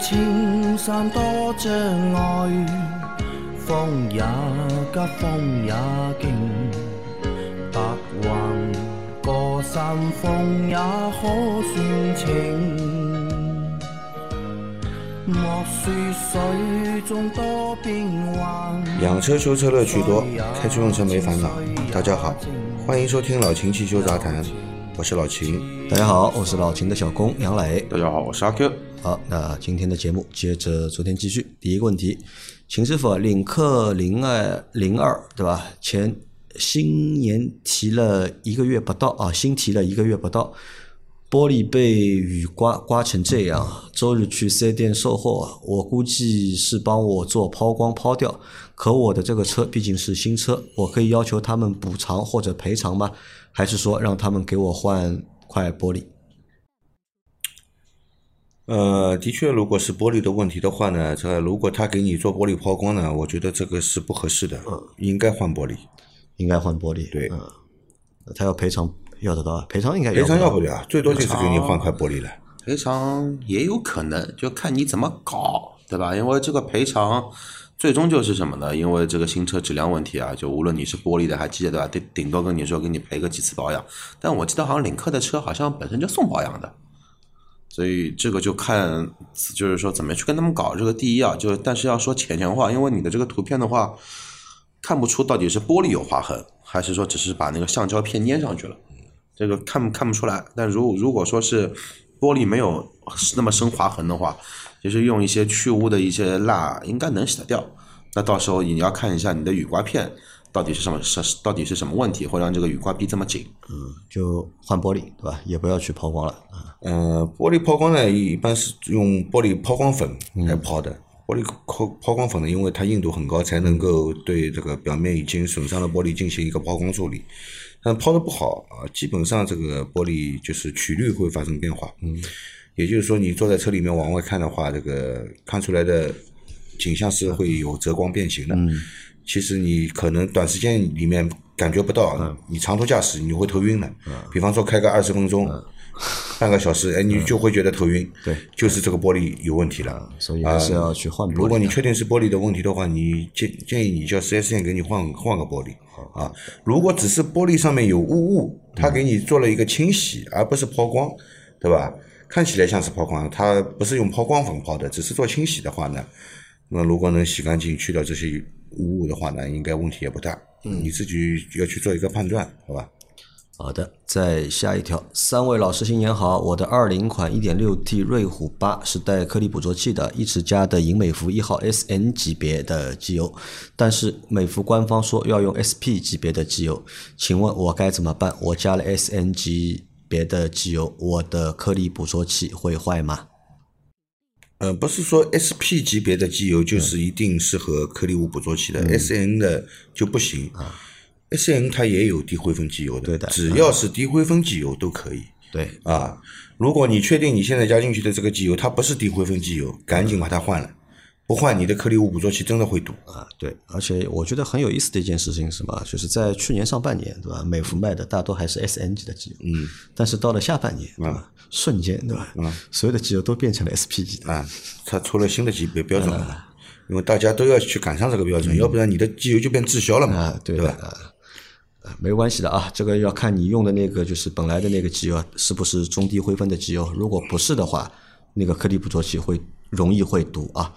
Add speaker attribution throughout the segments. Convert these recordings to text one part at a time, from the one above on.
Speaker 1: 青山多障碍，风也急，风也劲，白云过山峰也可算情。莫说水中多变幻，
Speaker 2: 养车修车乐趣多，开车用车没烦恼。大家好，欢迎收听老秦汽修杂谈，我是老秦。
Speaker 3: 大家好，我是老秦的小工杨磊。
Speaker 4: 大家好，我是阿 Q。
Speaker 3: 好，那今天的节目接着昨天继续。第一个问题，秦师傅，领克零二零二对吧？前新年提了一个月不到啊，新提了一个月不到，玻璃被雨刮刮成这样。周日去四 S 店售后啊，我估计是帮我做抛光抛掉。可我的这个车毕竟是新车，我可以要求他们补偿或者赔偿吗？还是说让他们给我换块玻璃？
Speaker 2: 呃，的确，如果是玻璃的问题的话呢，这如果他给你做玻璃抛光呢，我觉得这个是不合适的，应该换玻璃。
Speaker 3: 应该换玻璃。
Speaker 2: 对
Speaker 3: 嗯，他要赔偿要得到啊，赔偿应该
Speaker 2: 赔偿要
Speaker 3: 要
Speaker 2: 不了，最多就是给你换块玻璃了。
Speaker 4: 赔偿也有可能，就看你怎么搞，对吧？因为这个赔偿最终就是什么呢？因为这个新车质量问题啊，就无论你是玻璃的还是机械的，对吧？顶顶多跟你说给你赔个几次保养。但我记得好像领克的车好像本身就送保养的，所以这个就看就是说怎么去跟他们搞。这个第一啊，就但是要说浅显化，因为你的这个图片的话，看不出到底是玻璃有划痕，还是说只是把那个橡胶片粘上去了。这个看看不出来。但如如果说是玻璃没有那么深划痕的话，就是用一些去污的一些蜡，应该能洗得掉。那到时候你要看一下你的雨刮片到底是什么是到底是什么问题，会让这个雨刮逼这么紧。
Speaker 3: 嗯就换玻璃对吧？也不要去抛光了啊。
Speaker 2: 呃，玻璃抛光呢，一般是用玻璃抛光粉来抛的。玻璃抛抛光粉呢，因为它硬度很高，才能够对这个表面已经损伤的玻璃进行一个抛光处理。但抛的不好啊，基本上这个玻璃就是曲率会发生变化。嗯，也就是说，你坐在车里面往外看的话，这个看出来的景象是会有折光变形的。嗯，其实你可能短时间里面感觉不到，你长途驾驶你会头晕的。嗯，比方说开个二十分钟。半个小时，哎，你就会觉得头晕，
Speaker 3: 对，
Speaker 2: 就是这个玻璃有问题了，
Speaker 3: 所以还是要去换玻璃的。
Speaker 2: 如果你确定是玻璃的问题的话，你建建议你叫四 S 店给你换换个玻璃啊。如果只是玻璃上面有雾雾，他给你做了一个清洗，而不是抛光，对吧？看起来像是抛光，它不是用抛光粉抛的，只是做清洗的话呢，那如果能洗干净，去掉这些污物的话呢，应该问题也不大。嗯，你自己要去做一个判断，好吧？
Speaker 3: 好的，再下一条，三位老师新年好。我的二零款一点六 T 瑞虎八是带颗粒捕捉器的，一直加的银美孚一号 SN 级别的机油，但是美孚官方说要用 SP 级别的机油，请问我该怎么办？我加了 SN 级别的机油，我的颗粒捕捉器会坏吗？
Speaker 2: 呃，不是说 SP 级别的机油就是一定适合颗粒物捕捉器的，SN 的就不行。S N 它也有低灰分机油的，
Speaker 3: 对的
Speaker 2: 只要是低灰分机油都可以
Speaker 3: 对，
Speaker 2: 啊。如果你确定你现在加进去的这个机油它不是低灰分机油，赶紧把它换了，不换你的颗粒物捕捉器真的会堵。
Speaker 3: 啊，对，而且我觉得很有意思的一件事情是什么？就是在去年上半年，对吧？美孚卖的大多还是 S N 级的机油，嗯，但是到了下半年，对吧？瞬间，对吧？嗯，所有的机油都变成了 S P 级的，
Speaker 2: 啊，它出了新的级别标准了，因为大家都要去赶上这个标准，要不然你的机油就变滞销了嘛，
Speaker 3: 啊，对
Speaker 2: 对吧？
Speaker 3: 啊没关系的啊，这个要看你用的那个就是本来的那个机油是不是中低灰分的机油，如果不是的话，那个颗粒捕捉器会容易会堵啊。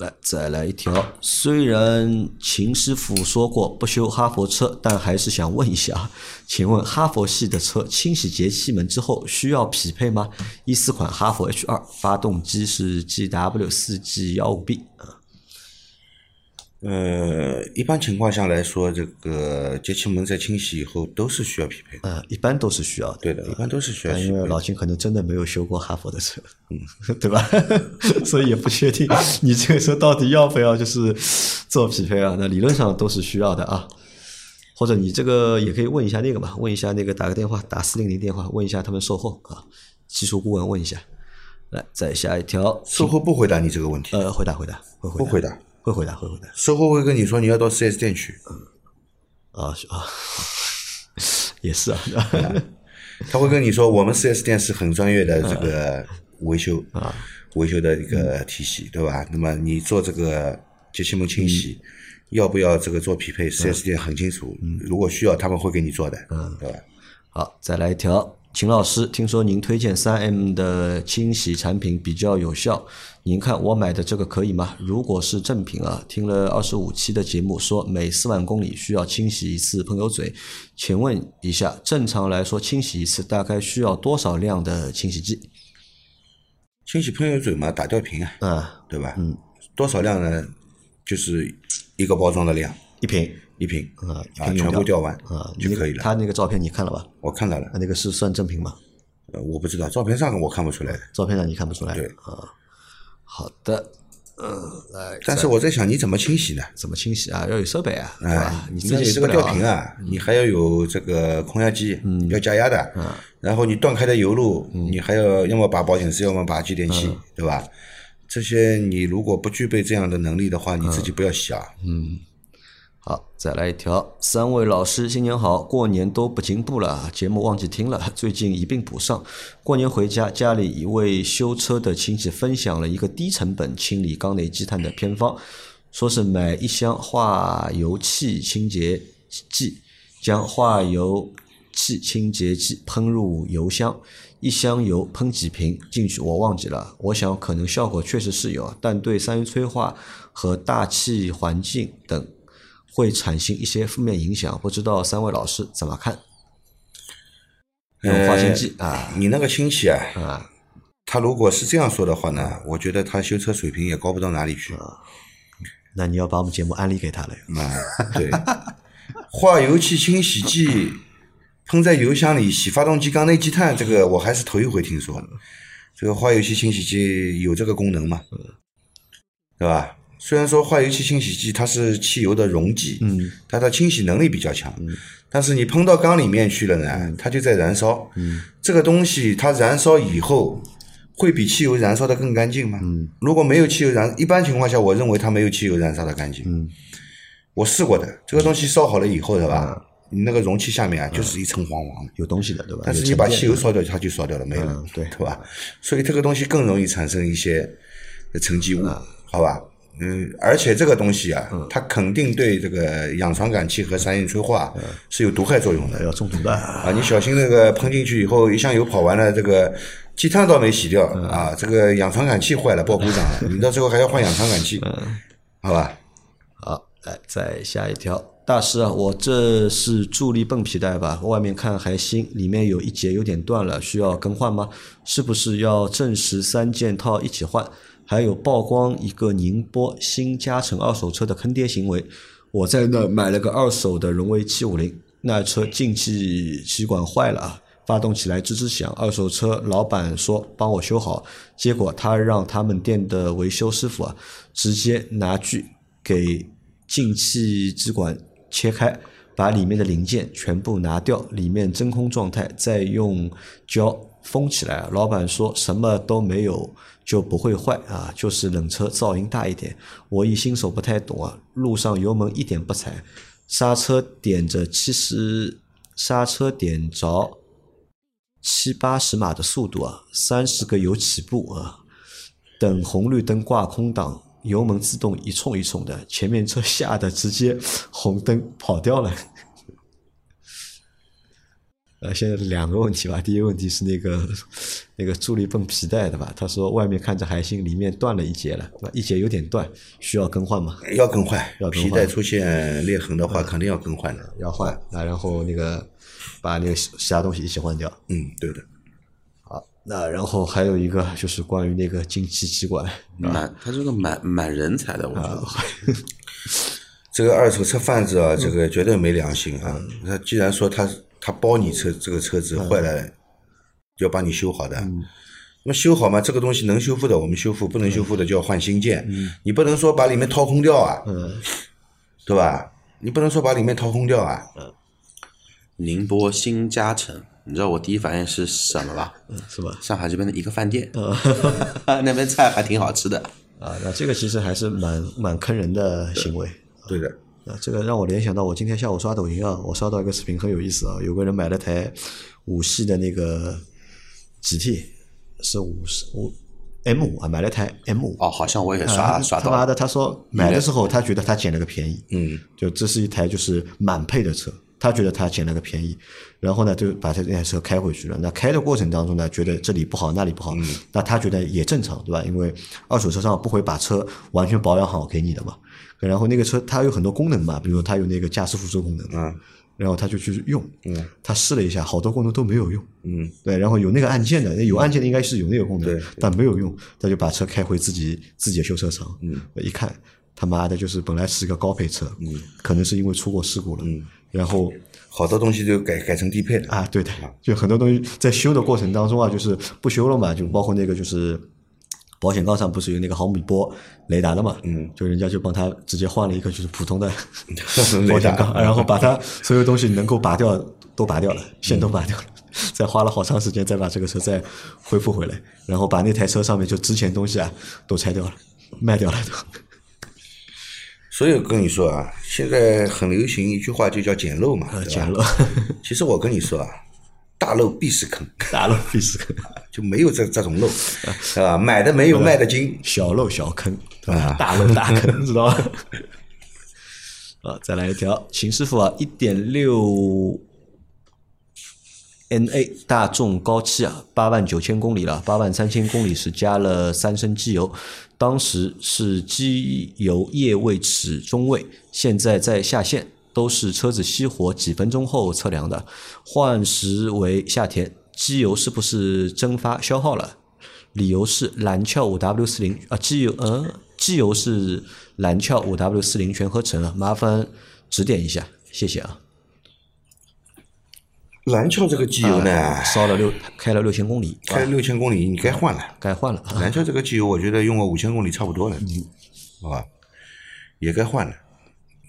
Speaker 3: 来，再来一条。虽然秦师傅说过不修哈佛车，但还是想问一下，请问哈佛系的车清洗节气门之后需要匹配吗？一四款哈佛 H 二，发动机是 GW 四 G 幺五 B 啊。
Speaker 2: 呃，一般情况下来说，这个节气门在清洗以后都是需要匹配的。
Speaker 3: 呃，一般都是需要的。
Speaker 2: 对的，一般都是需要。
Speaker 3: 因为老金可能真的没有修过哈佛的车，嗯，对吧？所以也不确定 你这个车到底要不要就是做匹配啊？那理论上都是需要的啊。或者你这个也可以问一下那个嘛，问一下那个打个电话，打四零零电话，问一下他们售后啊，技术顾问问一下。来，再下一条，
Speaker 2: 售后不回答你这个问题，
Speaker 3: 呃，回答回答，会回答，
Speaker 2: 不回答。
Speaker 3: 会回答，会回答。
Speaker 2: 售后会跟你说你要到 4S 店去，
Speaker 3: 啊啊，也是啊，
Speaker 2: 他会跟你说我们 4S 店是很专业的这个维修
Speaker 3: 啊，
Speaker 2: 维修的一个体系，对吧？那么你做这个节气门清洗，
Speaker 3: 嗯
Speaker 2: 要不要这个做匹配？四 S 店很清楚，如果需要他们会给你做的，
Speaker 3: 嗯
Speaker 2: 对吧？
Speaker 3: 好，再来一条。秦老师，听说您推荐三 M 的清洗产品比较有效，您看我买的这个可以吗？如果是正品啊，听了二十五期的节目，说每四万公里需要清洗一次喷油嘴，请问一下，正常来说清洗一次大概需要多少量的清洗剂？
Speaker 2: 清洗喷油嘴嘛，打吊瓶啊，
Speaker 3: 嗯，
Speaker 2: 对吧？嗯，多少量呢？就是一个包装的量，
Speaker 3: 一瓶
Speaker 2: 一瓶
Speaker 3: 啊，一
Speaker 2: 啊，
Speaker 3: 瓶
Speaker 2: 全部
Speaker 3: 掉
Speaker 2: 吊完
Speaker 3: 啊，
Speaker 2: 就可以了。
Speaker 3: 他那个照片你看了吧？
Speaker 2: 我看到了
Speaker 3: 啊，，那个是算正品吗？
Speaker 2: 呃，我不知道，照片上我看不出来的。
Speaker 3: 照片上你看不出来。
Speaker 2: 对
Speaker 3: 啊，好的，嗯，来，
Speaker 2: 但是我在想，你怎么清洗呢？
Speaker 3: 怎么清洗啊？要有设备啊，对
Speaker 2: 哎
Speaker 3: 吧？，你自己洗不了
Speaker 2: 吊瓶啊，你还要有这个空压机，要加压的。然后你断开的油路，你还要要么拔保险丝，要么拔继电器，对吧？这些你如果不具备这样的能力的话，你自己不要洗啊。
Speaker 3: 好，再来一条。三位老师，新年好！过年都不进步了，节目忘记听了，最近一并补上。过年回家，家里一位修车的亲戚分享了一个低成本清理缸内积碳的偏方，说是买一箱化油器清洁剂，将化油器清洁剂喷入油箱，一箱油喷几瓶进去，我忘记了。我想可能效果确实是有，但对三元催化和大气环境等会产生一些负面影响，不知道三位老师怎么看？用化纤机啊
Speaker 2: 你那个亲戚啊，
Speaker 3: 啊，
Speaker 2: 他如果是这样说的话呢，我觉得他修车水平也高不到哪里去。
Speaker 3: 啊那你要把我们节目安利给他了。
Speaker 2: 啊，对，化油器清洗剂喷在油箱里洗发动机缸内积碳，这个我还是头一回听说。这个化油器清洗剂有这个功能吗？对吧？虽然说化油器清洗剂它是汽油的溶剂，
Speaker 3: 嗯，
Speaker 2: 它的清洗能力比较强，但是你喷到缸里面去了呢，它就在燃烧，嗯，这个东西它燃烧以后会比汽油燃烧的更干净吗？嗯，如果没有汽油燃，一般情况下我认为它没有汽油燃烧的干净，嗯，我试过的，这个东西烧好了以后，对吧？你那个容器下面啊，就是一层黄黄。的。
Speaker 3: 有东西的，对吧？
Speaker 2: 但是你把汽油烧掉，它就烧掉了，没了
Speaker 3: 嗯，对。
Speaker 2: 对吧？所以这个东西更容易产生一些沉积物，好吧？嗯，而且这个东西啊，它肯定对这个氧传感器和三元催化是有毒害作用的
Speaker 3: 要中毒的。
Speaker 2: 啊！你小心那个喷进去以后，一箱油跑完了，这个积碳倒没洗掉啊，这个氧传感器坏了，爆故障了，你到最后还要换氧传感器，好吧？
Speaker 3: 好，来再下一条。大师啊，我这是助力泵皮带吧？外面看还新，里面有一节有点断了，需要更换吗？是不是要正时三件套一起换？还有曝光一个宁波新加成二手车的坑爹行为，我在那买了个二手的荣威七五零，那车进气气管坏了啊，发动起来吱吱响，二手车老板说帮我修好，结果他让他们店的维修师傅啊，直接拿锯给进气支管切开，把里面的零件全部拿掉，里面真空状态，再用胶封起来。老板说什么都没有就不会坏啊，就是冷车噪音大一点。我一新手不太懂啊，路上油门一点不踩，刹车点着七十，刹车点着七八十码的速度啊，三十个油起步啊，等红绿灯挂空档，油门自动一冲一冲的，前面车吓得直接 红灯跑掉了。呃，现在两个问题吧。第一个问题是那个 那个助力泵皮带的吧？他说外面看着还行，里面断了一节了？一节有点断，需要更换吗？
Speaker 2: 要更换，
Speaker 3: 要更换
Speaker 2: 皮带出现裂痕的话，肯定要更换的。
Speaker 3: 要换，那然后那个把那个其其他东西一起换掉。
Speaker 2: 嗯，对的。
Speaker 3: 好，那然后还有一个就是关于那个进气机关，
Speaker 4: 满他这个满满人才的，我觉得。
Speaker 2: 这个二手车贩子啊，这个绝对没良心啊！他既然说他他包你车这个车子坏了，要帮你修好的，那么修好嘛，这个东西能修复的我们修复，不能修复的就要换新件。你不能说把里面掏空掉啊，对吧？你不能说把里面掏空掉啊。
Speaker 4: 宁波新加成，你知道我第一反应是什么吧？
Speaker 3: 是吧？
Speaker 4: 上海这边的一个饭店，那边菜还挺好吃的。
Speaker 3: 啊，那这个其实还是蛮蛮坑人的行为。
Speaker 2: 对的，
Speaker 3: 啊，这个让我联想到我今天下午刷抖音啊，我刷到一个视频很有意思啊，有个人买了台五系的那个 GT，是五十五 M 五啊，买了台 M 五。
Speaker 4: 哦，好像我也
Speaker 3: 啊
Speaker 4: 刷刷到。
Speaker 3: 他妈的，他说买的时候他觉得他捡了个便宜，
Speaker 2: 嗯，
Speaker 3: 就这是一台就是满配的车，他觉得他捡了个便宜，然后呢就把他这台车开回去了。那开的过程当中呢，觉得这里不好那里不好，那他觉得也正常，对吧？因为二手车商不会把车完全保养好给你的嘛。然后那个车它有很多功能嘛，比如它有那个驾驶辅助功能，
Speaker 2: 嗯，
Speaker 3: 然后他就去用，
Speaker 2: 嗯，
Speaker 3: 他试了一下，好多功能都没有用，
Speaker 2: 嗯，
Speaker 3: 对，然后有那个按键的，有按键的应该是有那个功能，
Speaker 2: 对
Speaker 3: 但没有用，他就把车开回自己自己的修车厂，嗯，一看他妈的，就是本来是一个高配车，嗯，可能是因为出过事故了，嗯，然后
Speaker 2: 好多东西就改改成低配了。
Speaker 3: 啊，对的，就很多东西在修的过程当中啊，就是不修了嘛，就包括那个就是保险杠上不是有那个毫米波雷达的嘛，嗯，就人家就帮他直接换了一个就是普通的 保险杠，然后把它所有东西能够拔掉都拔掉了，线都拔掉了。再花了好长时间，再把这个车再恢复回来，然后把那台车上面就之前东西啊都拆掉了，卖掉了都。
Speaker 2: 所以我跟你说啊，现在很流行一句话，就叫捡漏嘛，
Speaker 3: 捡漏，
Speaker 2: 其实我跟你说啊，大漏必是坑，
Speaker 3: 大漏必是坑，
Speaker 2: 就没有这这种漏，是吧？买的没有卖的精，
Speaker 3: 小漏小坑，对吧？大漏大坑，知道吧？啊，再来一条，秦师傅啊，一点六 NA 大众高七啊，八万九千公里了，八万三千公里是加了三升机油，当时是机油液位尺中位，现在在下限，都是车子熄火几分钟后测量的，换时为夏天，机油是不是蒸发消耗了？理由是蓝壳五 W 四零啊，机油嗯，机油是蓝壳五 W 四零全合成啊，麻烦指点一下，谢谢啊。
Speaker 2: 蓝桥这个机油呢，
Speaker 3: 烧了六开了六千公里，
Speaker 2: 开六千公里你该换了。
Speaker 3: 该换了啊。
Speaker 2: 蓝桥这个机油，我觉得用个五千公里差不多了，好吧，也该换了。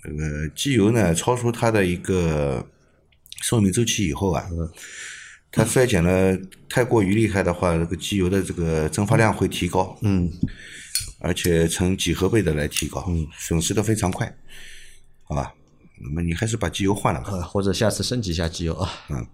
Speaker 2: 这个机油呢，超出它的一个寿命周期以后啊，它衰减了太过于厉害的话，这个机油的这个蒸发量会提高，
Speaker 3: 嗯，
Speaker 2: 而且呈几何倍的来提高，嗯损失的非常快，好吧？那么你还是把机油换了吧。
Speaker 3: 啊，或者下次升级一下机油啊。
Speaker 2: 嗯。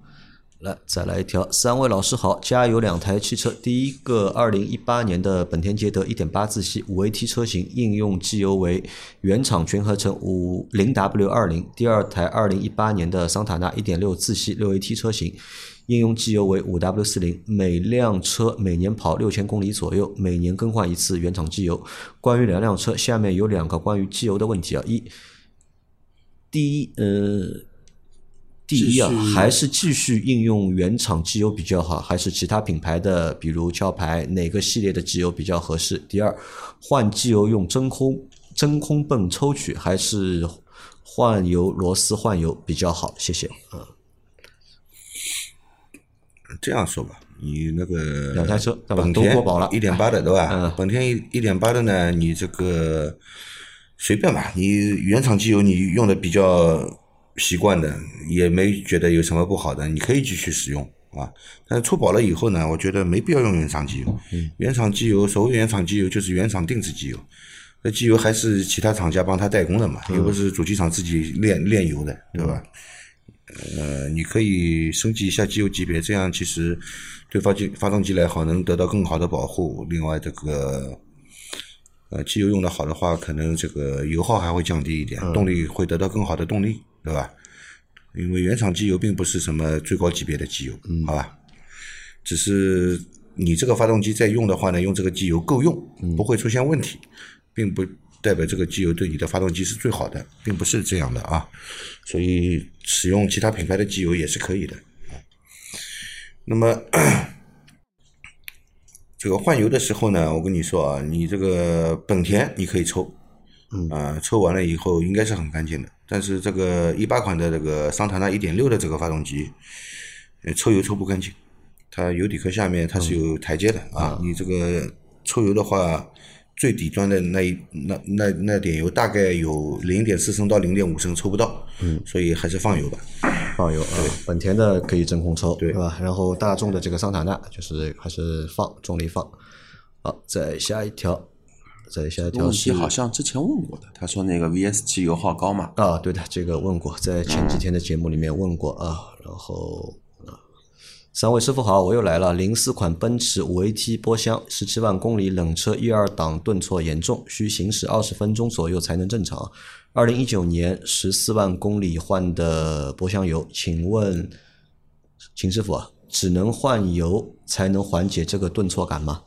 Speaker 3: 来，再来一条。三位老师好，家有两台汽车，第一个二零一八年的本田捷德一点八自吸五 AT 车型，应用机油为原厂全合成五零 W 二零；第二台二零一八年的桑塔纳一点六自吸六 AT 车型，应用机油为五 W 四零，每辆车每年跑六千公里左右，每年更换一次原厂机油。关于两辆车，下面有两个关于机油的问题啊，一。第一，呃，第一啊还是继续应用原厂机油比较好，还是其他品牌的，比如壳牌哪个系列的机油比较合适？第二，换机油用真空真空泵抽取，还是换油螺丝换油比较好？谢谢。嗯，
Speaker 2: 这样说吧，你那个
Speaker 3: 两台车对吧
Speaker 2: 本田
Speaker 3: 都过保了
Speaker 2: 一点八的对吧？
Speaker 3: 嗯
Speaker 2: 本田一一点八的呢，你这个随便吧，你原厂机油你用的比较习惯的，也没觉得有什么不好的，你可以继续使用啊。但是出保了以后呢，我觉得没必要用原厂机油。原厂机油，所谓原厂机油就是原厂定制机油，那机油还是其他厂家帮他代工的嘛，又不是主机厂自己炼炼油的，对吧？呃，你可以升级一下机油级别，这样其实对发机发动机来好，能得到更好的保护。另外，这个呃机油用的好的话，可能这个油耗还会降低一点，动力会得到更好的动力，对吧？因为原厂机油并不是什么最高级别的机油，好吧？只是你这个发动机在用的话呢，用这个机油够用，不会出现问题，并不代表这个机油对你的发动机是最好的，并不是这样的啊。所以使用其他品牌的机油也是可以的。那么这个换油的时候呢，我跟你说啊，你这个本田你可以抽，嗯啊、抽完了以后应该是很干净的。但是这个一八款的这个桑塔纳一点六的这个发动机，呃抽油抽不干净，它油底壳下面它是有台阶的啊，你这个抽油的话。最底端的那一那那那点油大概有零点四升到零点五升抽不到，嗯，所以还是放油吧。
Speaker 3: 放油啊，本田的可以真空抽，
Speaker 2: 对
Speaker 3: 吧？然后大众的这个桑塔纳就是还是放重力放。好，再下一条，再下一条是
Speaker 4: 问题好像之前问过的，他说那个 VS 七油耗高嘛，
Speaker 3: 啊，对的，这个问过，在前几天的节目里面问过啊，然后啊，三位师傅好，我又来了。零四款奔驰五 AT 波箱，十七万公里，冷车一二档顿挫严重，需行驶二十分钟左右才能正常。二零一九年十四万公里换的波箱油，请问秦师傅啊，只能换油才能缓解这个顿挫感吗？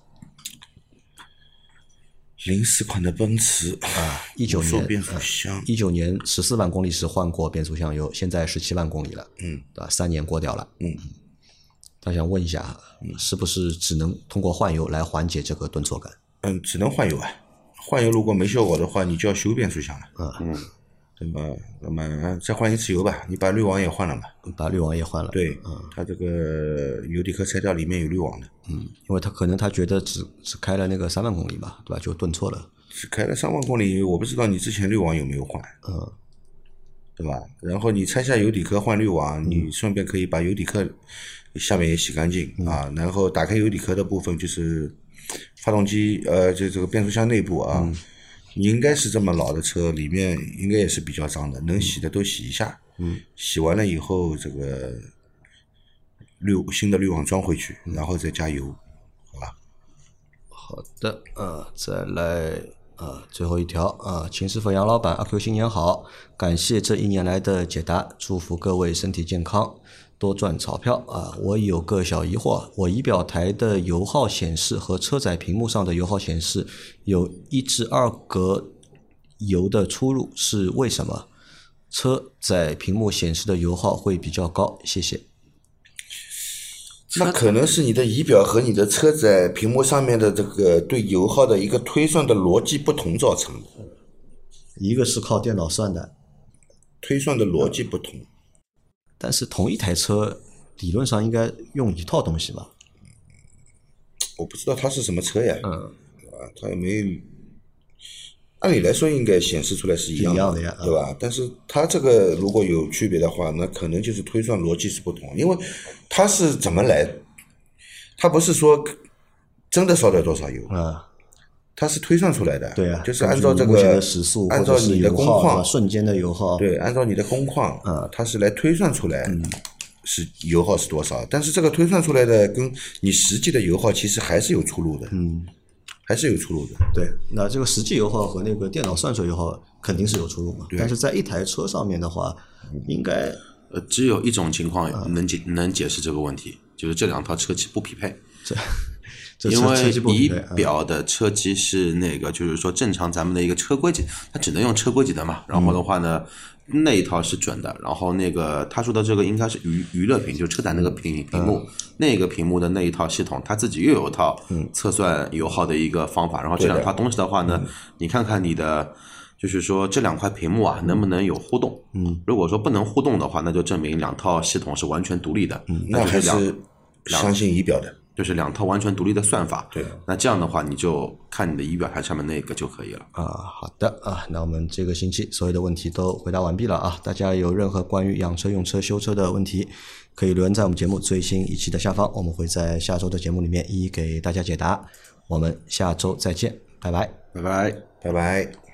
Speaker 2: 零四款的奔驰啊，
Speaker 3: 一九年
Speaker 2: 无数变速箱，
Speaker 3: 一九年十四万公里时换过变速箱油，现在十七万公里了，
Speaker 2: 嗯，
Speaker 3: 对吧？三年过掉了，
Speaker 2: 嗯，
Speaker 3: 他想问一下，是不是只能通过换油来缓解这个顿挫感？
Speaker 2: 嗯，只能换油啊。换油如果没效果的话，你就要修变速箱了，
Speaker 3: 嗯，
Speaker 2: 对吧？那么再换一次油吧，你把滤网也换了嘛？
Speaker 3: 把滤网也换了，
Speaker 2: 对，它这个油底壳拆掉，里面有滤网的，
Speaker 3: 嗯，因为他可能他觉得只只开了那个三万公里嘛，对吧？就顿挫了，
Speaker 2: 只开了三万公里，我不知道你之前滤网有没有换，
Speaker 3: 嗯，
Speaker 2: 对吧？然后你拆下油底壳换滤网，你顺便可以把油底壳下面也洗干净啊，然后打开油底壳的部分就是发动机呃，就这个变速箱内部啊，应该是这么老的车，里面应该也是比较脏的，能洗的都洗一下，嗯，洗完了以后这个滤新的滤网装回去，然后再加油，好吧？
Speaker 3: 好的，呃，再来，呃，最后一条，啊，秦师傅、杨老板、阿 Q 新年好，感谢这一年来的解答，祝福各位身体健康，多赚钞票啊！我有个小疑惑，我仪表台的油耗显示和车载屏幕上的油耗显示有一至二格油的出入，是为什么？车载屏幕显示的油耗会比较高，谢谢。
Speaker 2: 那可能是你的仪表和你的车载屏幕上面的这个对油耗的一个推算的逻辑不同造成的，
Speaker 3: 一个是靠电脑算的，
Speaker 2: 推算的逻辑不同。
Speaker 3: 但是同一台车理论上应该用一套东西吧？
Speaker 2: 我不知道它是什么车呀，
Speaker 3: 嗯，
Speaker 2: 啊，它也没，按理来说应该显示出来是一样
Speaker 3: 的呀嗯。
Speaker 2: 对吧？但是它这个如果有区别的话，那可能就是推算逻辑是不同，因为它是怎么来，它不是说真的烧掉多少油，
Speaker 3: 啊，
Speaker 2: 它是推算出来的，
Speaker 3: 对啊，
Speaker 2: 就是按照这个
Speaker 3: 时速
Speaker 2: 按照你的工况，
Speaker 3: 瞬间的油耗，
Speaker 2: 对，按照你的工况，
Speaker 3: 嗯
Speaker 2: 它是来推算出来是油耗是多少，但是这个推算出来的跟你实际的油耗其实还是有出入的，嗯，还是有出入的。
Speaker 3: 对，那这个实际油耗和那个电脑算出来油耗肯定是有出入嘛，但是在一台车上面的话，应该
Speaker 4: 呃，只有一种情况能解能解释这个问题，就是这两套车企不匹配。
Speaker 3: 这
Speaker 4: 因为仪表的车机是那个，就是说正常咱们的一个车规级，它只能用车规级的嘛。然后的话呢，那一套是准的。然后那个他说的这个应该是娱娱乐屏，就车载那个屏屏幕，那个屏幕的那一套系统，它自己又有一套测算油耗的一个方法。然后这两套东西的话呢，你看看你的。就是说这两块屏幕啊，能不能有互动？嗯，如果说不能互动的话，那就证明两套系统是完全独立的。嗯
Speaker 2: 那还
Speaker 4: 就是两
Speaker 2: 是相信仪表的。
Speaker 4: 就是两套完全独立的算法。
Speaker 2: 对，
Speaker 4: 那这样的话，你就看你的仪表盘上面那个就可以了。
Speaker 3: 啊，好的啊，那我们这个星期所有的问题都回答完毕了啊。大家有任何关于养车、用车、修车的问题，可以留言在我们节目最新一期的下方，我们会在下周的节目里面一一给大家解答。我们下周再见，拜拜。
Speaker 4: 拜拜。
Speaker 2: 拜拜。